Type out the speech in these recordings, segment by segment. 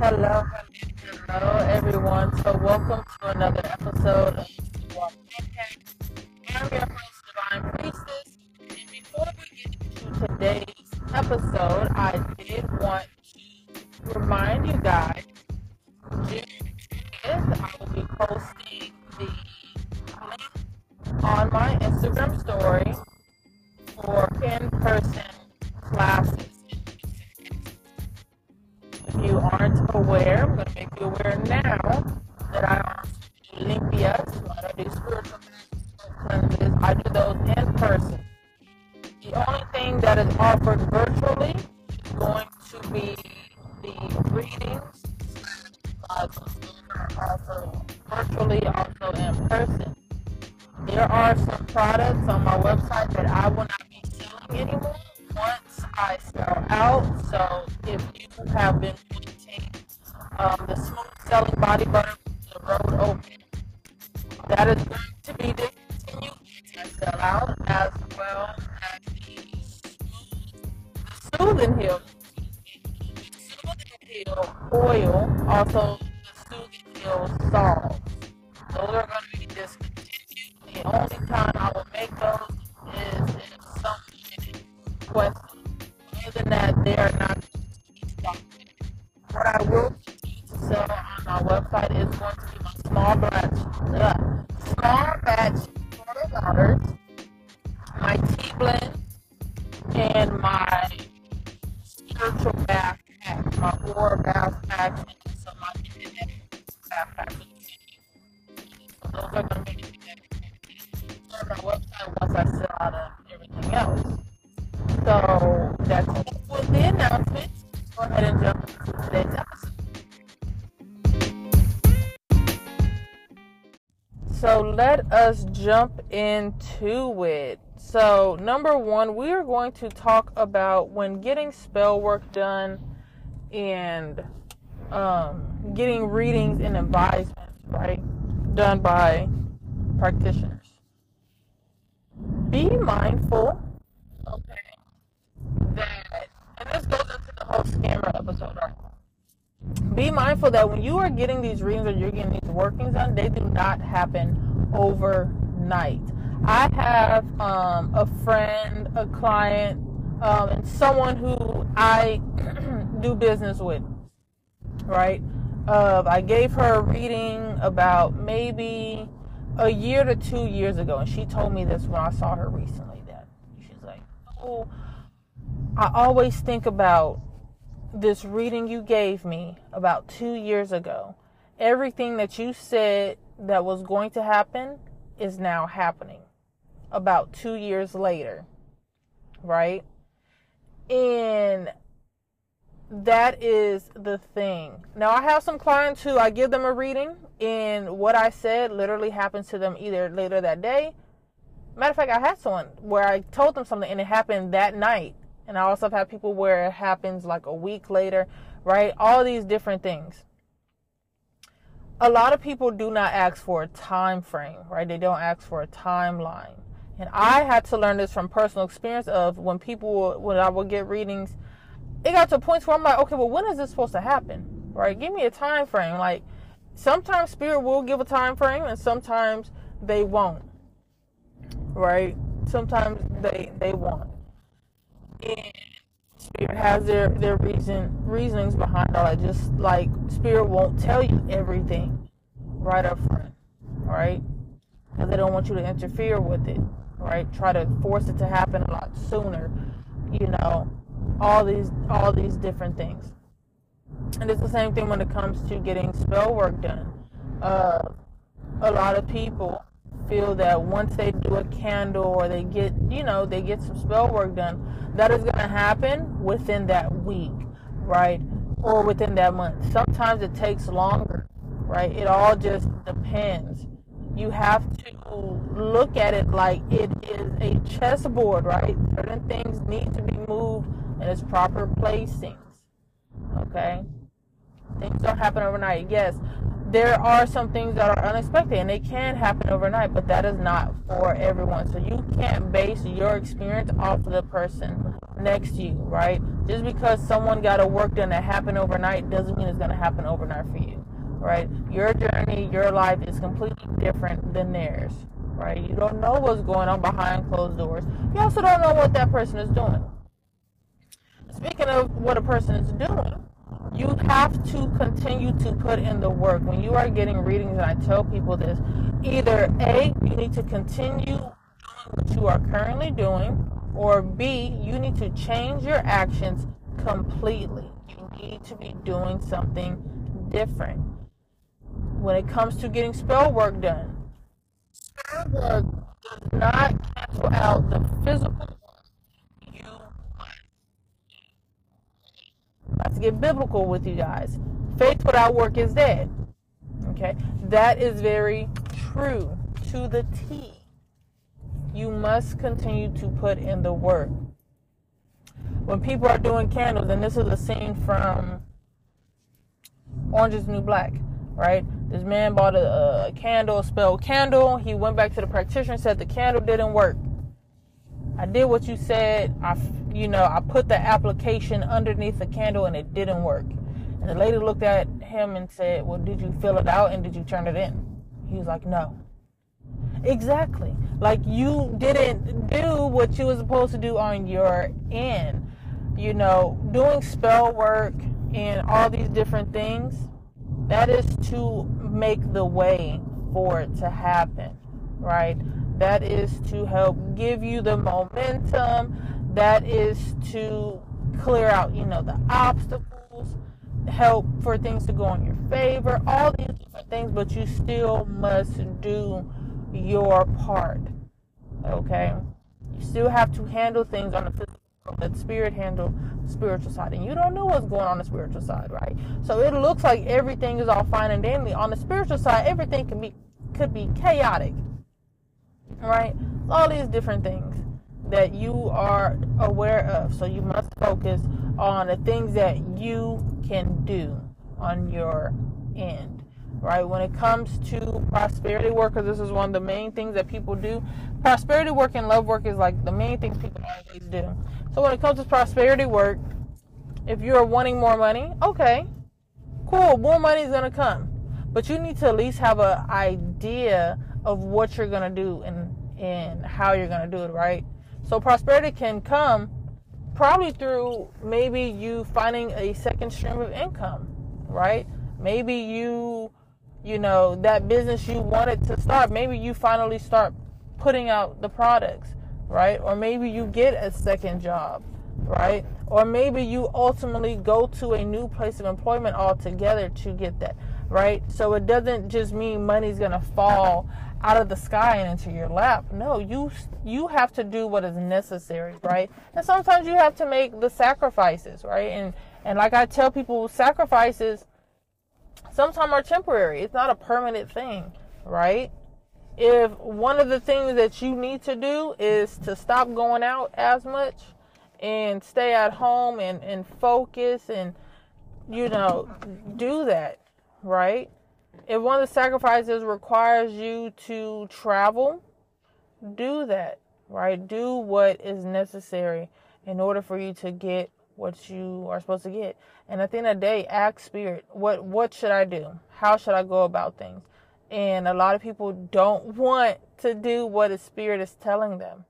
Hello, hello, everyone. So, welcome to another episode of the Walk Podcast. I'm your host, Divine Priestess. And before we get into today's episode, I did want to remind you guys are some products on my website that I will not uh, small batch my into it. So, number one, we are going to talk about when getting spell work done and um, getting readings and advisements, right? Done by practitioners. Be mindful, okay, that, and this goes into the whole scammer episode Be mindful that when you are getting these readings or you're getting these workings done, they do not happen overnight. I have um, a friend, a client, um, and someone who I do business with, right? Uh, I gave her a reading about maybe a year to two years ago, and she told me this when I saw her recently. That she's like, "Oh, I always think about this reading you gave me about two years ago, everything that you said that was going to happen is now happening about two years later, right? And that is the thing. Now, I have some clients who I give them a reading, and what I said literally happens to them either later that day. Matter of fact, I had someone where I told them something and it happened that night and I also have people where it happens like a week later, right? All these different things. A lot of people do not ask for a time frame, right? They don't ask for a timeline. And I had to learn this from personal experience of when people, when I would get readings, it got to points where I'm like, okay, well, when is this supposed to happen? Right? Give me a time frame. Like, sometimes spirit will give a time frame and sometimes they won't. Right? Sometimes they, they won't and spirit has their their reason reasonings behind all that. Just like spirit won't tell you everything right up front, right? Because they don't want you to interfere with it, right? Try to force it to happen a lot sooner, you know. All these all these different things, and it's the same thing when it comes to getting spell work done. Uh, a lot of people feel that once they do a candle or they get, you know, they get some spell work done, that is going to happen within that week, right? Or within that month. Sometimes it takes longer, right? It all just depends. You have to look at it like it is a chessboard, right? Certain things need to be moved in its proper placings. Okay? Things don't happen overnight. Yes, there are some things that are unexpected and they can happen overnight, but that is not for everyone. So you can't base your experience off of the person next to you, right? Just because someone got a work done that happened overnight doesn't mean it's going to happen overnight for you, right? Your journey, your life is completely different than theirs, right? You don't know what's going on behind closed doors. You also don't know what that person is doing. Speaking of what a person is doing, you have to continue to put in the work. When you are getting readings, and I tell people this, either A, you need to continue what you are currently doing, or B, you need to change your actions completely. You need to be doing something different. When it comes to getting spell work done, spell work does not cancel out the physical Let's get biblical with you guys. Faith without work is dead. Okay? That is very true to the T. You must continue to put in the work. When people are doing candles, and this is a scene from Orange is New Black, right? This man bought a, a candle, spelled candle. He went back to the practitioner said the candle didn't work. I did what you said. I, you know, I put the application underneath the candle and it didn't work. And the lady looked at him and said, Well, did you fill it out and did you turn it in? He was like, No. Exactly. Like you didn't do what you were supposed to do on your end. You know, doing spell work and all these different things, that is to make the way for it to happen, right? That is to help give you the momentum. That is to clear out, you know, the obstacles, help for things to go in your favor, all these different things, but you still must do your part. Okay? You still have to handle things on the physical that spirit handle the spiritual side and you don't know what's going on the spiritual side right so it looks like everything is all fine and dandy on the spiritual side everything can be could be chaotic right? All these different things that you are aware of. So you must focus on the things that you can do on your end, right? When it comes to prosperity work, because this is one of the main things that people do, prosperity work and love work is like the main things people always do. So when it comes to prosperity work, if you're wanting more money, okay, cool, more money is gonna come, but you need to at least have an idea of what you're gonna do and and how you're gonna do it, right? So prosperity can come probably through maybe you finding a second stream of income, right? Maybe you, you know, that business you wanted to start, maybe you finally start putting out the products, right? Or maybe you get a second job, right? Or maybe you ultimately go to a new place of employment altogether to get that, right? So it doesn't just mean money's gonna fall out of the sky and into your lap. No, you you have to do what is necessary, right? And sometimes you have to make the sacrifices, right? And and like I tell people, sacrifices sometimes are temporary. It's not a permanent thing, right? If one of the things that you need to do is to stop going out as much and stay at home and, and focus and you know do that, right? If one of the sacrifices requires you to travel, do that, right? Do what is necessary in order for you to get what you are supposed to get. And at the end of the day, ask spirit, what what should I do? How should I go about things? And a lot of people don't want to do what the spirit is telling them.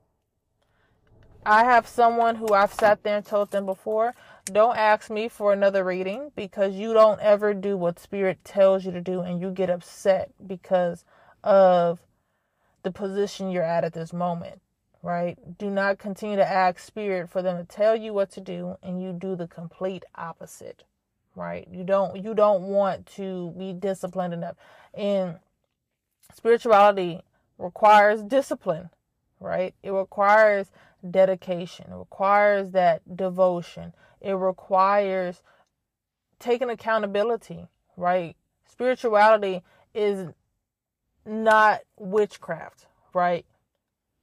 I have someone who I've sat there and told them before, don't ask me for another reading because you don't ever do what spirit tells you to do and you get upset because of the position you're at at this moment, right? Do not continue to ask spirit for them to tell you what to do and you do the complete opposite, right? You don't you don't want to be disciplined enough. And spirituality requires discipline, right? It requires dedication, it requires that devotion, it requires taking accountability, right? Spirituality is not witchcraft, right?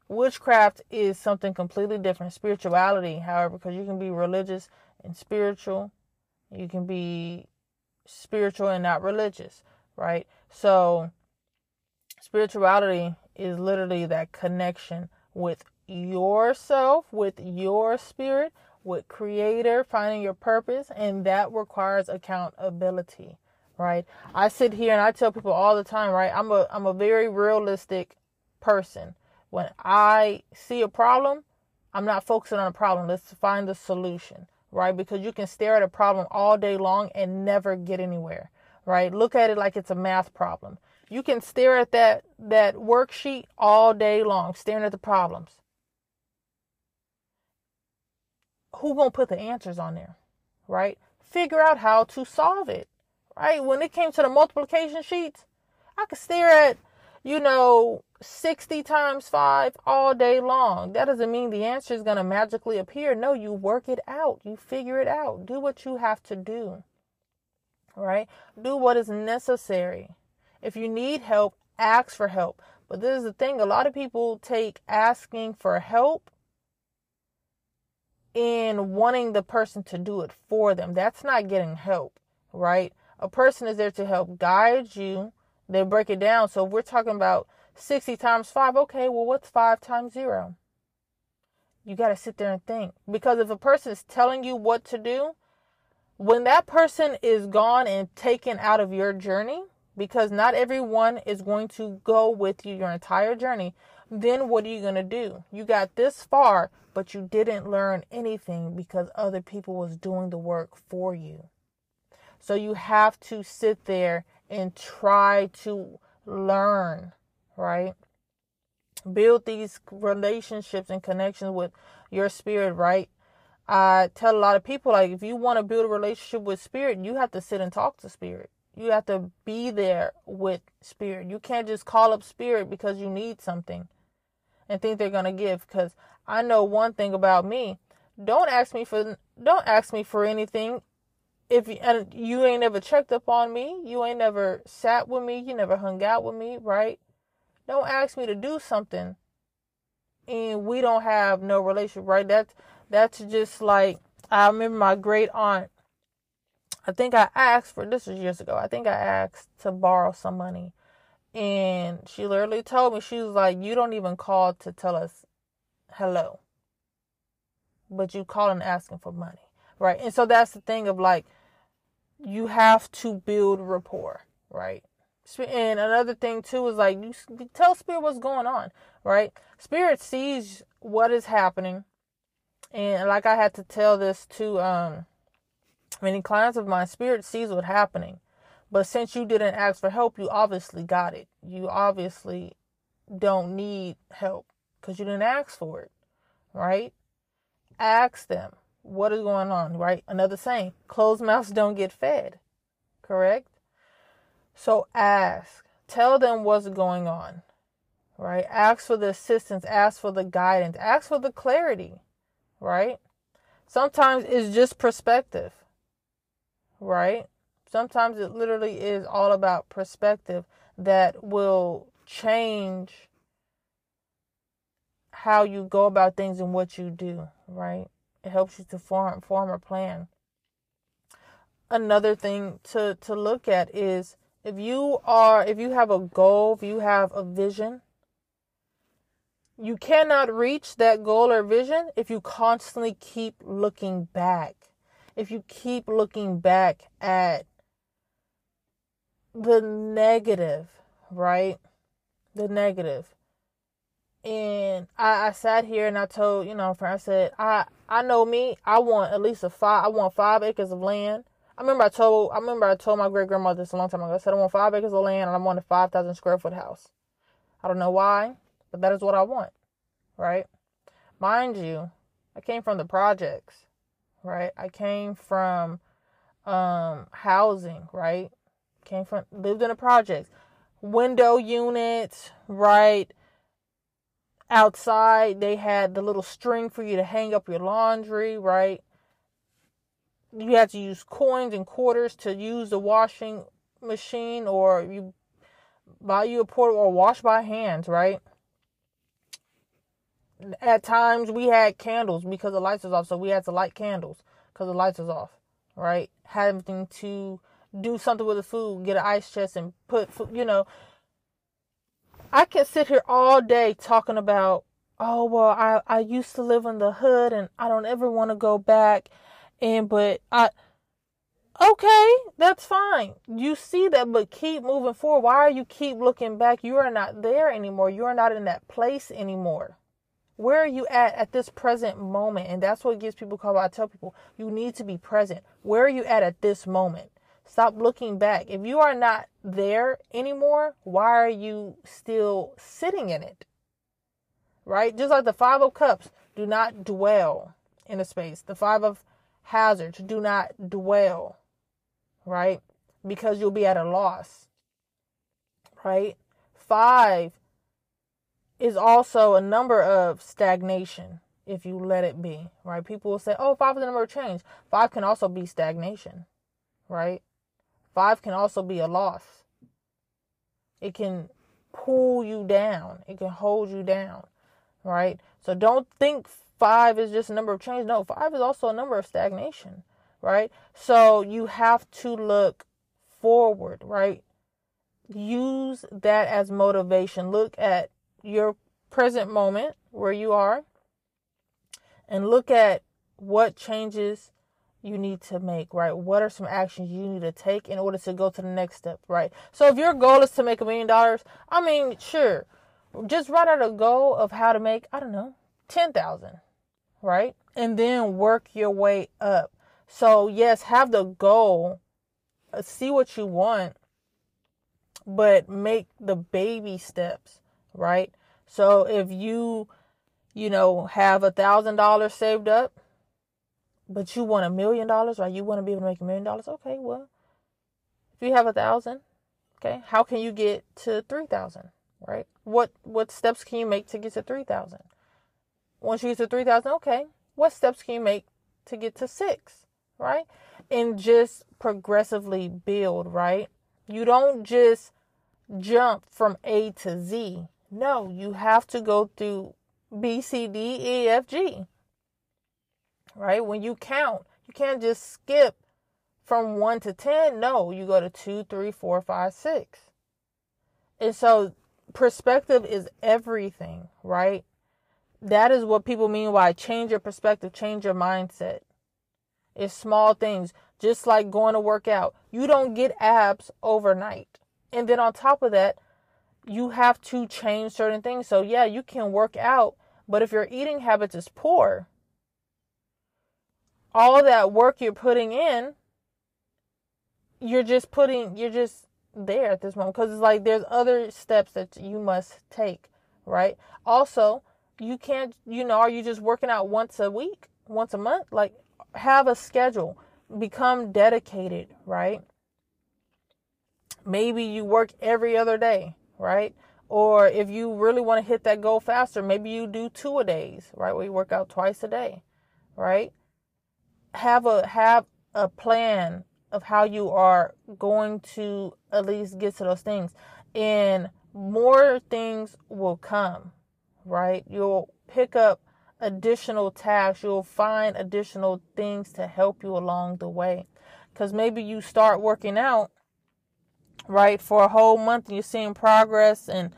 Witchcraft is something completely different. Spirituality, however, because you can be religious and spiritual, you can be spiritual and not religious, right? So, spirituality is literally that connection with yourself, with your spirit, with creator, finding your purpose, and that requires accountability, right? I sit here and I tell people all the time, right? I'm a I'm a very realistic person. When I see a problem, I'm not focusing on a problem. Let's find the solution, right? Because you can stare at a problem all day long and never get anywhere, right? Look at it like it's a math problem. You can stare at that that worksheet all day long, staring at the problems. Who gonna put the answers on there, right? Figure out how to solve it, right? When it came to the multiplication sheets, I could stare at, you know, 60 times 5 all day long. That doesn't mean the answer is to magically appear. No, you work it out. You figure it out. Do what you have to do. Right? Do what is necessary. If you need help, ask for help. But this is the thing a lot of people take asking for help in wanting the person to do it for them. That's not getting help, right? A person is there to help guide you. They break it down. So if we're talking about 60 times 5. Okay, well, what's 5 times 0? You got to sit there and think. Because if a person is telling you what to do, when that person is gone and taken out of your journey, because not everyone is going to go with you your entire journey, then what are you going to do? You got this far, but you didn't learn anything because other people was doing the work for you. So you have to sit there and try to learn right? Build these relationships and connections with your spirit, right? I tell a lot of people, like, if you want to build a relationship with spirit, you have to sit and talk to spirit. You have to be there with spirit. You can't just call up spirit because you need something and think they're to give. Because I know one thing about me. Don't ask me for don't ask me for anything if you, and you ain't never checked up on me, you ain't never sat with me, you never hung out with me, right? Don't ask me to do something and we don't have no relationship, right? That's that's just like I remember my great aunt. I think I asked for this was years ago. I think I asked to borrow some money. And she literally told me, she was like, You don't even call to tell us hello. But you call and asking for money. Right. And so that's the thing of like you have to build rapport, right? And another thing too is like you tell spirit what's going on, right? Spirit sees what is happening, and like I had to tell this to um many clients of mine. Spirit sees what's happening, but since you didn't ask for help, you obviously got it. You obviously don't need help because you didn't ask for it, right? Ask them what is going on, right? Another saying: closed mouths don't get fed. Correct? So ask, tell them what's going on, right? Ask for the assistance, ask for the guidance, ask for the clarity, right? Sometimes it's just perspective, right? Sometimes it literally is all about perspective that will change how you go about things and what you do, right? It helps you to form form a plan. Another thing to to look at is if you are if you have a goal if you have a vision you cannot reach that goal or vision if you constantly keep looking back if you keep looking back at the negative right the negative. and I, I sat here and I told you know I said I I know me I want at least a five I want five acres of land I remember I told I remember I told my great grandmother this a long time ago. I said I want five acres of land and I want a five thousand square foot house. I don't know why, but that is what I want. Right? Mind you, I came from the projects, right? I came from um housing, right? Came from lived in a project Window units, right? Outside they had the little string for you to hang up your laundry, right? you had to use coins and quarters to use the washing machine or you buy you a portable or wash by hands, right? At times we had candles because the lights was off, so we had to light candles because the lights was off, right? Having to do something with the food, get an ice chest and put, food, you know. I can sit here all day talking about, oh, well, I, I used to live in the hood and I don't ever want to go back. And, but I, okay, that's fine. You see that, but keep moving forward. Why are you keep looking back? You are not there anymore. You are not in that place anymore. Where are you at at this present moment? And that's what gives people call. I tell people you need to be present. Where are you at at this moment? Stop looking back. If you are not there anymore, why are you still sitting in it? Right? Just like the five of cups, do not dwell in a space. The five of hazards, do not dwell. Right? Because you'll be at a loss. Right? Five is also a number of stagnation if you let it be, right? People will say, oh, five is the number of change. Five can also be stagnation, right? Five can also be a loss. It can pull you down, it can hold you down, right? So don't think five is just a number of change. No, five is also a number of stagnation, right? So you have to look forward, right? Use that as motivation. Look at your present moment where you are and look at what changes you need to make, right? What are some actions you need to take in order to go to the next step, right? So if your goal is to make a million dollars, I mean, sure, just write out a goal of how to make, I don't know, 10,000, right? And then work your way up. So yes, have the goal, uh, see what you want, but make the baby steps right? So if you, you know, have a thousand dollars saved up, but you want a million dollars, right? you want to be able to make a million dollars, okay, well, if you have a thousand, okay, how can you get to three thousand, right? What what steps can you make to get to three thousand? Once you get to three thousand, okay, what steps can you make to get to six, right? And just progressively build, right? You don't just jump from A to Z. No, you have to go through B, C, D, E, F, G. Right? When you count, you can't just skip from 1 to 10. No, you go to two, three, four, five, six. And so perspective is everything, right? That is what people mean by change your perspective, change your mindset. It's small things, just like going to work out. You don't get abs overnight. And then on top of that, you have to change certain things. So, yeah, you can work out, but if your eating habits is poor, all that work you're putting in, you're just putting, you're just there at this moment because it's like there's other steps that you must take, right? Also, you can't, you know, are you just working out once a week, once a month? Like, have a schedule, become dedicated, right? Maybe you work every other day right? Or if you really want to hit that goal faster, maybe you do two a days, right? Where you work out twice a day, right? Have a have a plan of how you are going to at least get to those things. And more things will come, right? You'll pick up additional tasks, you'll find additional things to help you along the way. Because maybe you start working out right, for a whole month and you're seeing progress and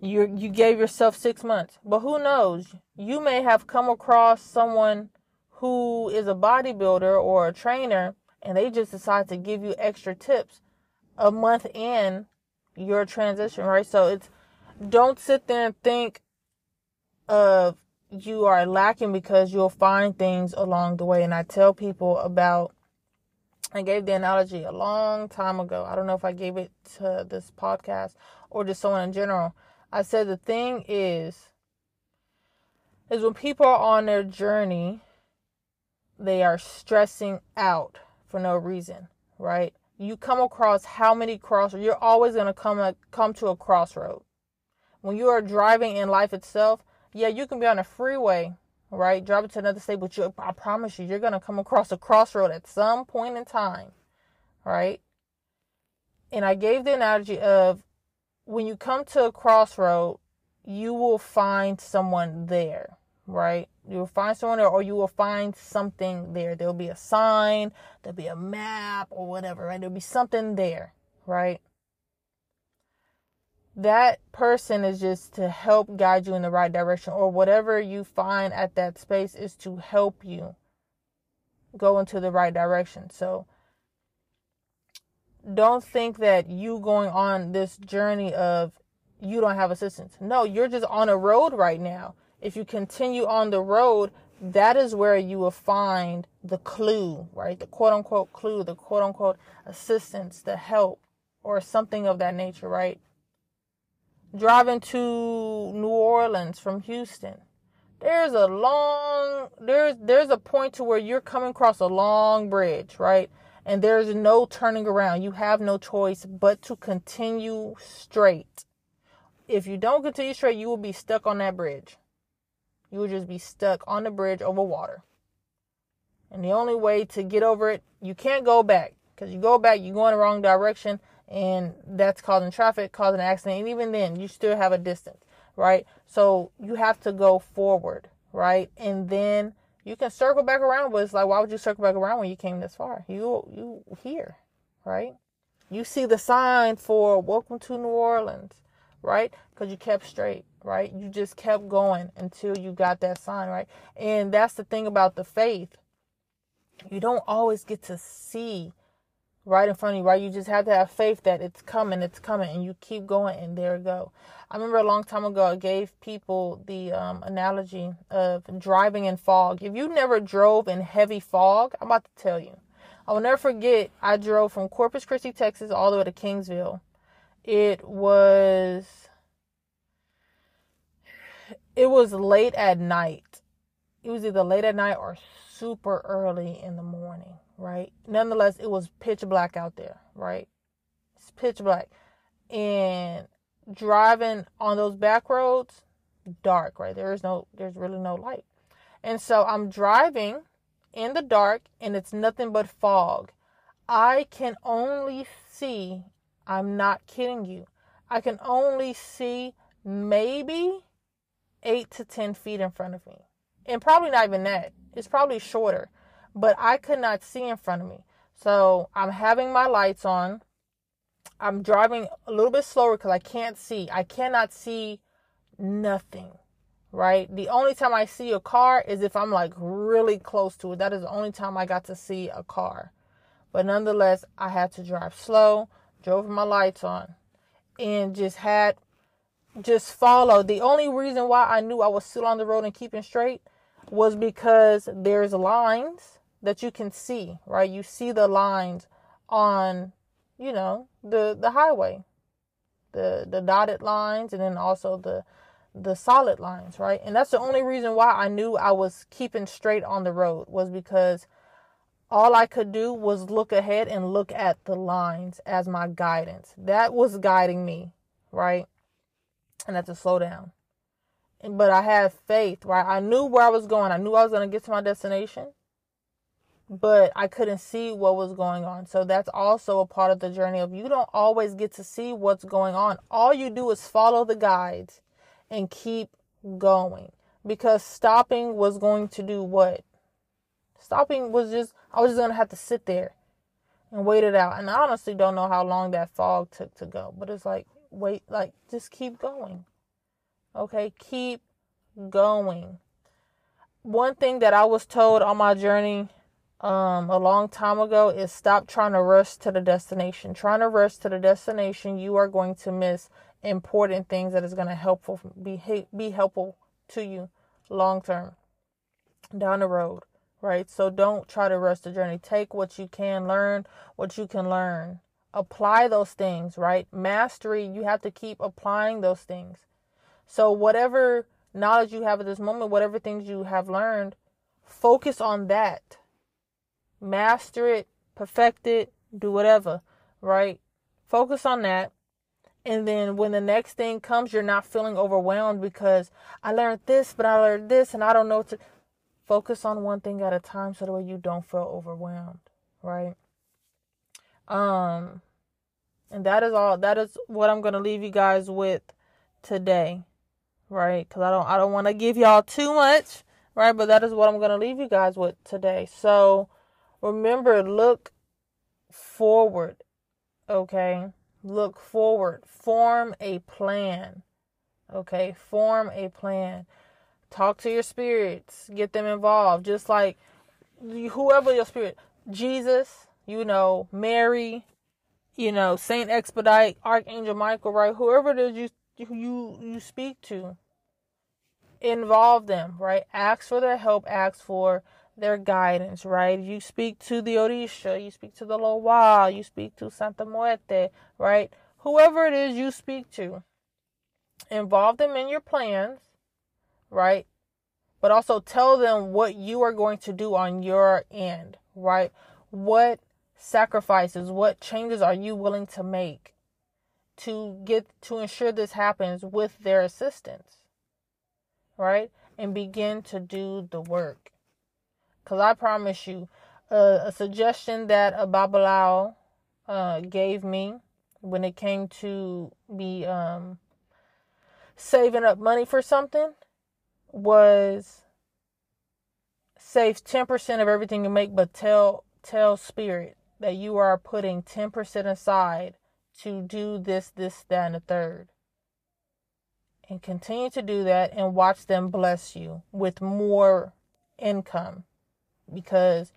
you you gave yourself 6 months. But who knows? You may have come across someone who is a bodybuilder or a trainer and they just decide to give you extra tips a month in your transition, right? So it's don't sit there and think of you are lacking because you'll find things along the way. And I tell people about I gave the analogy a long time ago. I don't know if I gave it to this podcast or just someone in general. I said the thing is, is when people are on their journey, they are stressing out for no reason, right? You come across how many crossroads? You're always going to come come to a crossroad. When you are driving in life itself, yeah, you can be on a freeway right? Drive it to another state, but you, I promise you, you're going to come across a crossroad at some point in time, right? And I gave the analogy of when you come to a crossroad, you will find someone there, right? You will find someone there or you will find something there. There'll be a sign, there'll be a map or whatever, right? There'll be something there, right? That person is just to help guide you in the right direction or whatever you find at that space is to help you go into the right direction. So don't think that you going on this journey of you don't have assistance. No, you're just on a road right now if you continue on the road, that is where you will find the clue, right? The quote unquote clue, the quote unquote assistance, the help, or something of that nature, right? Driving to New Orleans from Houston. There's a long there's there's a point to where you're coming across a long bridge, right? And there's no turning around. You have no choice but to continue straight. If you don't continue straight, you will be stuck on that bridge you would just be stuck on the bridge over water. And the only way to get over it, you can't go back because you go back, you go in the wrong direction, and that's causing traffic, causing an accident. And even then, you still have a distance, right? So you have to go forward, right? And then you can circle back around, but it's like, why would you circle back around when you came this far? You you here, right? You see the sign for welcome to New Orleans, right? Because you kept straight right? You just kept going until you got that sign, right? And that's the thing about the faith. You don't always get to see right in front of you, right? You just have to have faith that it's coming, it's coming, and you keep going, and there you go. I remember a long time ago, I gave people the um, analogy of driving in fog. If you never drove in heavy fog, I'm about to tell you. I will never forget, I drove from Corpus Christi, Texas, all the way to Kingsville. It was it was late at night. It was either late at night or super early in the morning, right? Nonetheless, it was pitch black out there, right? It's pitch black. And driving on those back roads, dark, right? There is no, there's really no light. And so I'm driving in the dark and it's nothing but fog. I can only see, I'm not kidding you, I can only see maybe eight to 10 feet in front of me. And probably not even that. It's probably shorter. But I could not see in front of me. So I'm having my lights on. I'm driving a little bit slower because I can't see. I cannot see nothing. Right? The only time I see a car is if I'm like really close to it. That is the only time I got to see a car. But nonetheless, I had to drive slow, drove my lights on, and just had just follow. The only reason why I knew I was still on the road and keeping straight was because there's lines that you can see, right? You see the lines on, you know, the the highway. The the dotted lines and then also the the solid lines, right? And that's the only reason why I knew I was keeping straight on the road was because all I could do was look ahead and look at the lines as my guidance. That was guiding me, right? And had to slow down. But I had faith, right? I knew where I was going. I knew I was going to get to my destination, but I couldn't see what was going on. So that's also a part of the journey of you don't always get to see what's going on. All you do is follow the guides and keep going because stopping was going to do what? Stopping was just, I was just going to have to sit there and wait it out. And I honestly don't know how long that fog took to go, but it's like, wait, like, just keep going. Okay, keep going. One thing that I was told on my journey um, a long time ago is stop trying to rush to the destination. Trying to rush to the destination, you are going to miss important things that is going to helpful be be helpful to you long term down the road, right? So don't try to rush the journey. Take what you can learn, what you can learn apply those things, right? Mastery, you have to keep applying those things. So, whatever knowledge you have at this moment, whatever things you have learned, focus on that. Master it, perfect it, do whatever, right? Focus on that. And then when the next thing comes, you're not feeling overwhelmed because I learned this, but I learned this, and I don't know to focus on one thing at a time so that way you don't feel overwhelmed, right? Um, and that is all. That is what I'm to leave you guys with today, right? Because I don't I don't want to give y'all too much, right? But that is what I'm gonna leave you guys with today. So remember, look forward, okay? Look forward. Form a plan, okay? Form a plan. Talk to your spirits. Get them involved. Just like whoever your spirit, Jesus, you know, Mary, you know, Saint Expedite, Archangel Michael, right? Whoever it is you you you speak to, involve them, right? Ask for their help. Ask for their guidance, right? You speak to the Orisha, you speak to the Loa, you speak to Santa Muerte, right? Whoever it is you speak to, involve them in your plans, right? But also tell them what you are going to do on your end, right? What sacrifices, what changes are you willing to make to get to ensure this happens with their assistance, right? And begin to do the work. Because I promise you, uh, a suggestion that a uh, gave me when it came to be um, saving up money for something was save 10% of everything you make, but tell tell spirit that you are putting 10% aside to do this, this, that, and the third. And continue to do that and watch them bless you with more income because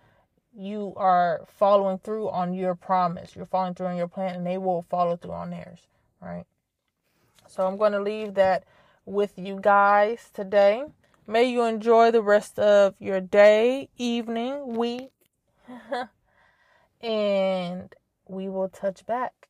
you are following through on your promise. You're following through on your plan, and they will follow through on theirs, right? So I'm going to leave that with you guys today. May you enjoy the rest of your day, evening, week, and we will touch back